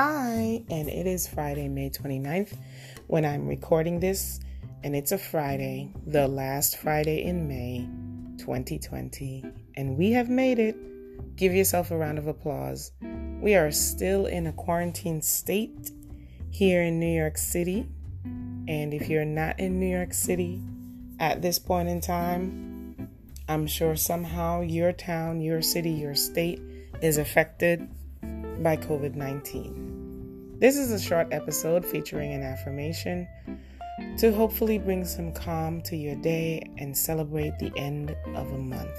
Hi, and it is Friday, May 29th when I'm recording this, and it's a Friday, the last Friday in May 2020, and we have made it. Give yourself a round of applause. We are still in a quarantine state here in New York City, and if you're not in New York City at this point in time, I'm sure somehow your town, your city, your state is affected by COVID 19. This is a short episode featuring an affirmation to hopefully bring some calm to your day and celebrate the end of a month.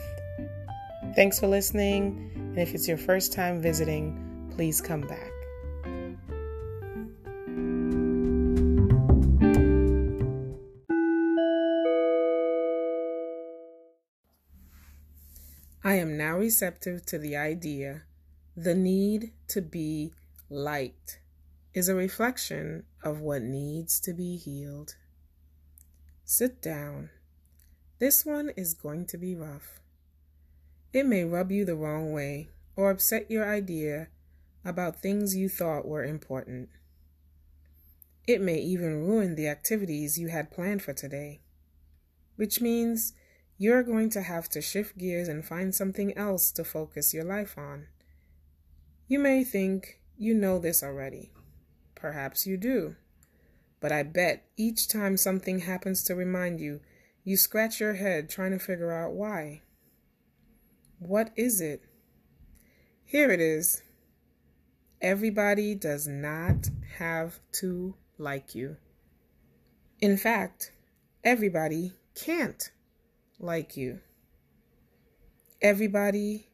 Thanks for listening, and if it's your first time visiting, please come back. I am now receptive to the idea the need to be liked is a reflection of what needs to be healed. Sit down. This one is going to be rough. It may rub you the wrong way or upset your idea about things you thought were important. It may even ruin the activities you had planned for today, which means you're going to have to shift gears and find something else to focus your life on. You may think you know this already. Perhaps you do. But I bet each time something happens to remind you, you scratch your head trying to figure out why. What is it? Here it is. Everybody does not have to like you. In fact, everybody can't like you. Everybody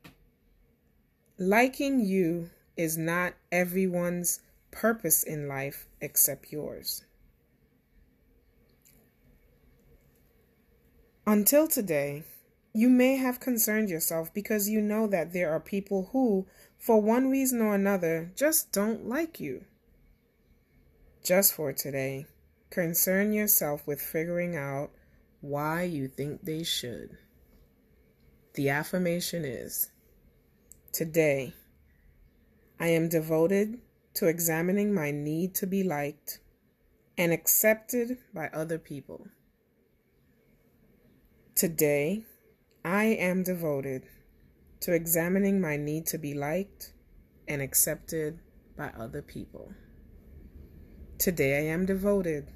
Liking you is not everyone's purpose in life except yours. Until today, you may have concerned yourself because you know that there are people who, for one reason or another, just don't like you. Just for today, concern yourself with figuring out why you think they should. The affirmation is Today, I am devoted to examining my need to be liked and accepted by other people. Today, I am devoted to examining my need to be liked and accepted by other people. Today, I am devoted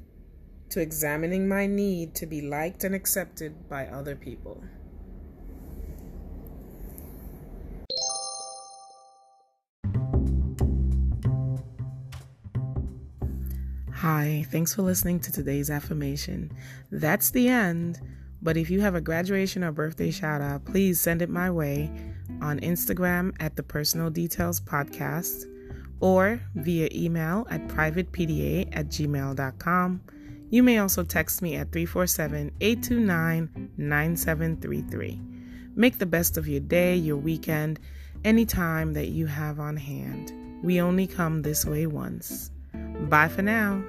to examining my need to be liked and accepted by other people. Hi, thanks for listening to today's affirmation. That's the end, but if you have a graduation or birthday shout out, please send it my way on Instagram at the Personal Details Podcast or via email at privatepda at gmail.com. You may also text me at 347 829 9733. Make the best of your day, your weekend, any time that you have on hand. We only come this way once. Bye for now.